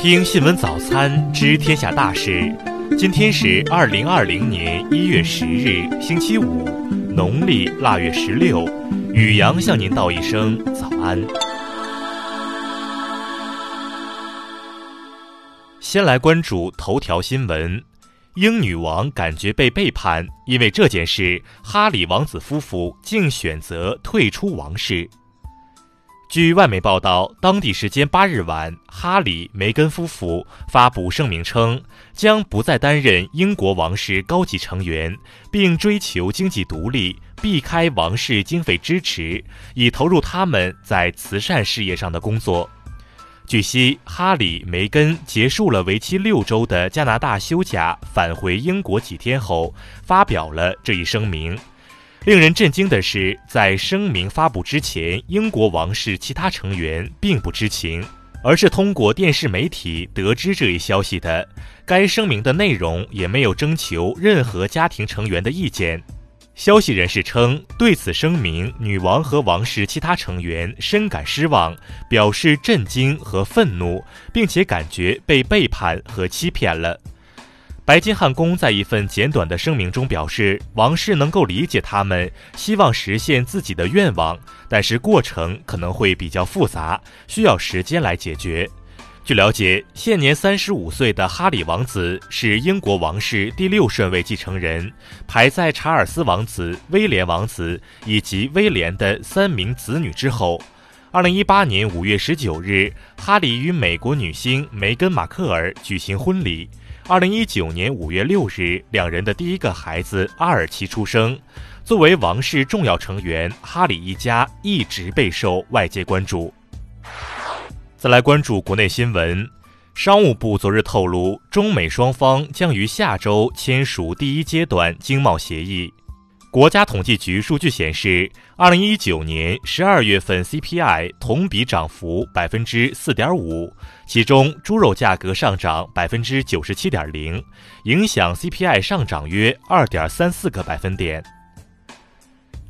听新闻早餐知天下大事。今天是二零二零年一月十日，星期五，农历腊月十六。雨阳向您道一声早安。先来关注头条新闻：英女王感觉被背叛，因为这件事，哈里王子夫妇竟选择退出王室。据外媒报道，当地时间八日晚，哈里、梅根夫妇发布声明称，将不再担任英国王室高级成员，并追求经济独立，避开王室经费支持，以投入他们在慈善事业上的工作。据悉，哈里、梅根结束了为期六周的加拿大休假，返回英国几天后，发表了这一声明。令人震惊的是，在声明发布之前，英国王室其他成员并不知情，而是通过电视媒体得知这一消息的。该声明的内容也没有征求任何家庭成员的意见。消息人士称，对此声明，女王和王室其他成员深感失望，表示震惊和愤怒，并且感觉被背叛和欺骗了。白金汉宫在一份简短的声明中表示，王室能够理解他们希望实现自己的愿望，但是过程可能会比较复杂，需要时间来解决。据了解，现年三十五岁的哈里王子是英国王室第六顺位继承人，排在查尔斯王子、威廉王子以及威廉的三名子女之后。二零一八年五月十九日，哈里与美国女星梅根·马克尔举行婚礼。二零一九年五月六日，两人的第一个孩子阿尔奇出生。作为王室重要成员，哈里一家一直备受外界关注。再来关注国内新闻，商务部昨日透露，中美双方将于下周签署第一阶段经贸协议。国家统计局数据显示，二零一九年十二月份 CPI 同比涨幅百分之四点五，其中猪肉价格上涨百分之九十七点零，影响 CPI 上涨约二点三四个百分点。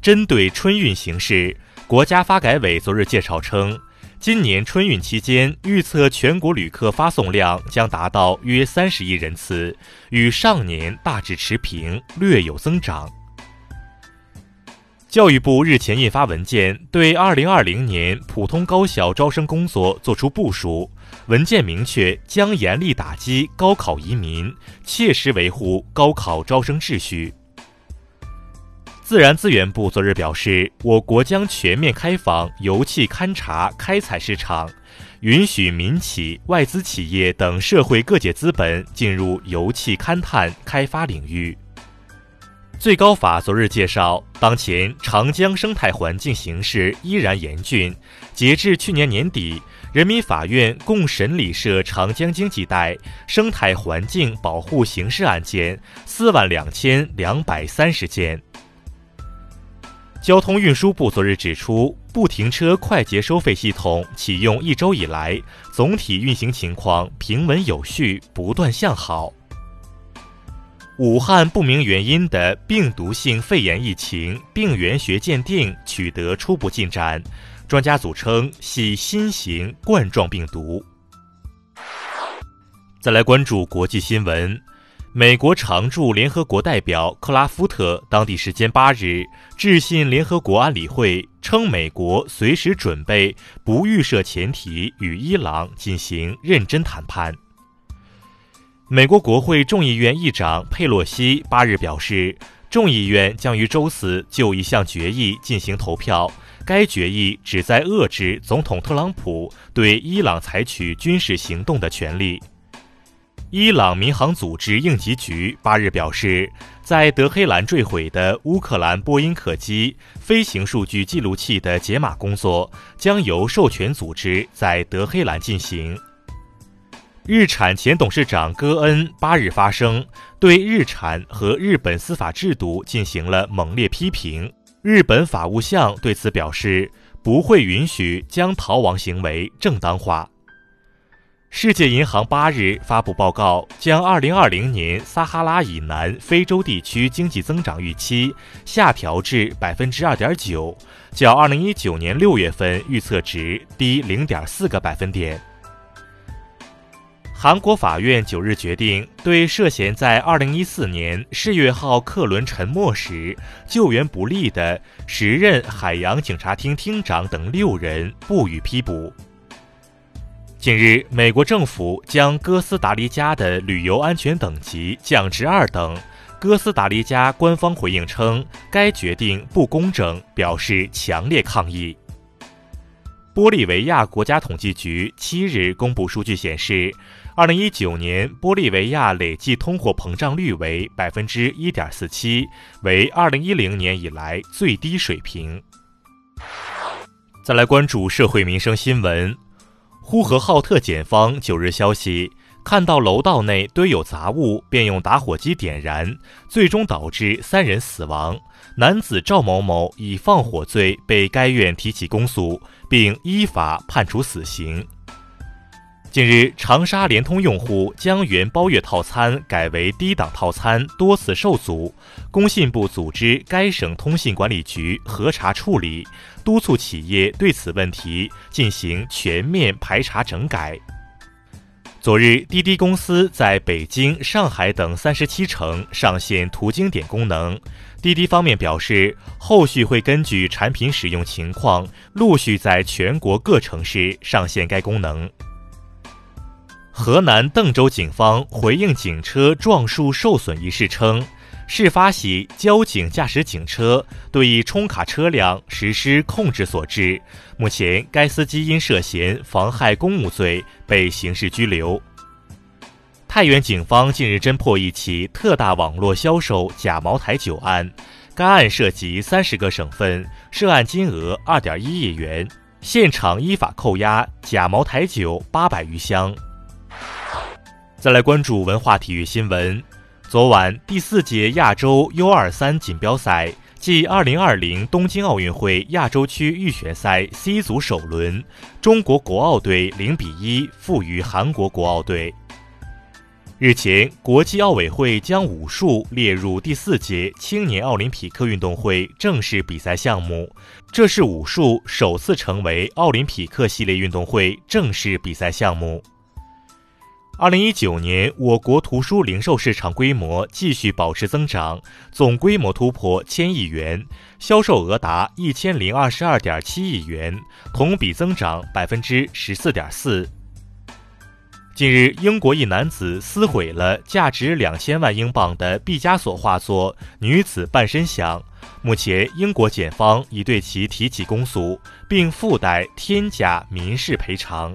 针对春运形势，国家发改委昨日介绍称，今年春运期间预测全国旅客发送量将达到约三十亿人次，与上年大致持平，略有增长。教育部日前印发文件，对2020年普通高校招生工作作出部署。文件明确，将严厉打击高考移民，切实维护高考招生秩序。自然资源部昨日表示，我国将全面开放油气勘查开采市场，允许民企、外资企业等社会各界资本进入油气勘探开发领域。最高法昨日介绍，当前长江生态环境形势依然严峻。截至去年年底，人民法院共审理涉长江经济带生态环境保护刑事案件四万两千两百三十件。交通运输部昨日指出，不停车快捷收费系统启用一周以来，总体运行情况平稳有序，不断向好。武汉不明原因的病毒性肺炎疫情病原学鉴定取得初步进展，专家组称系新型冠状病毒。再来关注国际新闻，美国常驻联合国代表克拉夫特当地时间八日致信联合国安理会，称美国随时准备不预设前提与伊朗进行认真谈判。美国国会众议院议长佩洛西八日表示，众议院将于周四就一项决议进行投票。该决议旨在遏制总统特朗普对伊朗采取军事行动的权利。伊朗民航组织应急局八日表示，在德黑兰坠毁的乌克兰波音客机飞行数据记录器的解码工作将由授权组织在德黑兰进行。日产前董事长戈恩八日发声，对日产和日本司法制度进行了猛烈批评。日本法务相对此表示，不会允许将逃亡行为正当化。世界银行八日发布报告，将2020年撒哈拉以南非洲地区经济增长预期下调至百分之二点九，较2019年六月份预测值低零点四个百分点。韩国法院九日决定，对涉嫌在二零一四年世越号客轮沉没时救援不力的时任海洋警察厅厅长等六人不予批捕。近日，美国政府将哥斯达黎加的旅游安全等级降至二等。哥斯达黎加官方回应称，该决定不公正，表示强烈抗议。玻利维亚国家统计局七日公布数据显示，二零一九年玻利维亚累计通货膨胀率为百分之一点四七，为二零一零年以来最低水平。再来关注社会民生新闻。呼和浩特检方九日消息，看到楼道内堆有杂物，便用打火机点燃，最终导致三人死亡。男子赵某某以放火罪被该院提起公诉，并依法判处死刑。近日，长沙联通用户将原包月套餐改为低档套餐，多次受阻。工信部组织该省通信管理局核查处理，督促企业对此问题进行全面排查整改。昨日，滴滴公司在北京、上海等三十七城上线途经点功能。滴滴方面表示，后续会根据产品使用情况，陆续在全国各城市上线该功能。河南邓州警方回应警车撞树受损一事称，事发系交警驾驶警车对冲卡车辆实施控制所致。目前，该司机因涉嫌妨害公务罪被刑事拘留。太原警方近日侦破一起特大网络销售假茅台酒案，该案涉及三十个省份，涉案金额二点一亿元，现场依法扣押假茅台酒八百余箱。再来关注文化体育新闻。昨晚，第四届亚洲 U 二三锦标赛暨二零二零东京奥运会亚洲区预选赛 C 组首轮，中国国奥队零比一负于韩国国奥队。日前，国际奥委会将武术列入第四届青年奥林匹克运动会正式比赛项目，这是武术首次成为奥林匹克系列运动会正式比赛项目。二零一九年，我国图书零售市场规模继续保持增长，总规模突破千亿元，销售额达一千零二十二点七亿元，同比增长百分之十四点四。近日，英国一男子撕毁了价值两千万英镑的毕加索画作《女子半身像》，目前英国检方已对其提起公诉，并附带天价民事赔偿。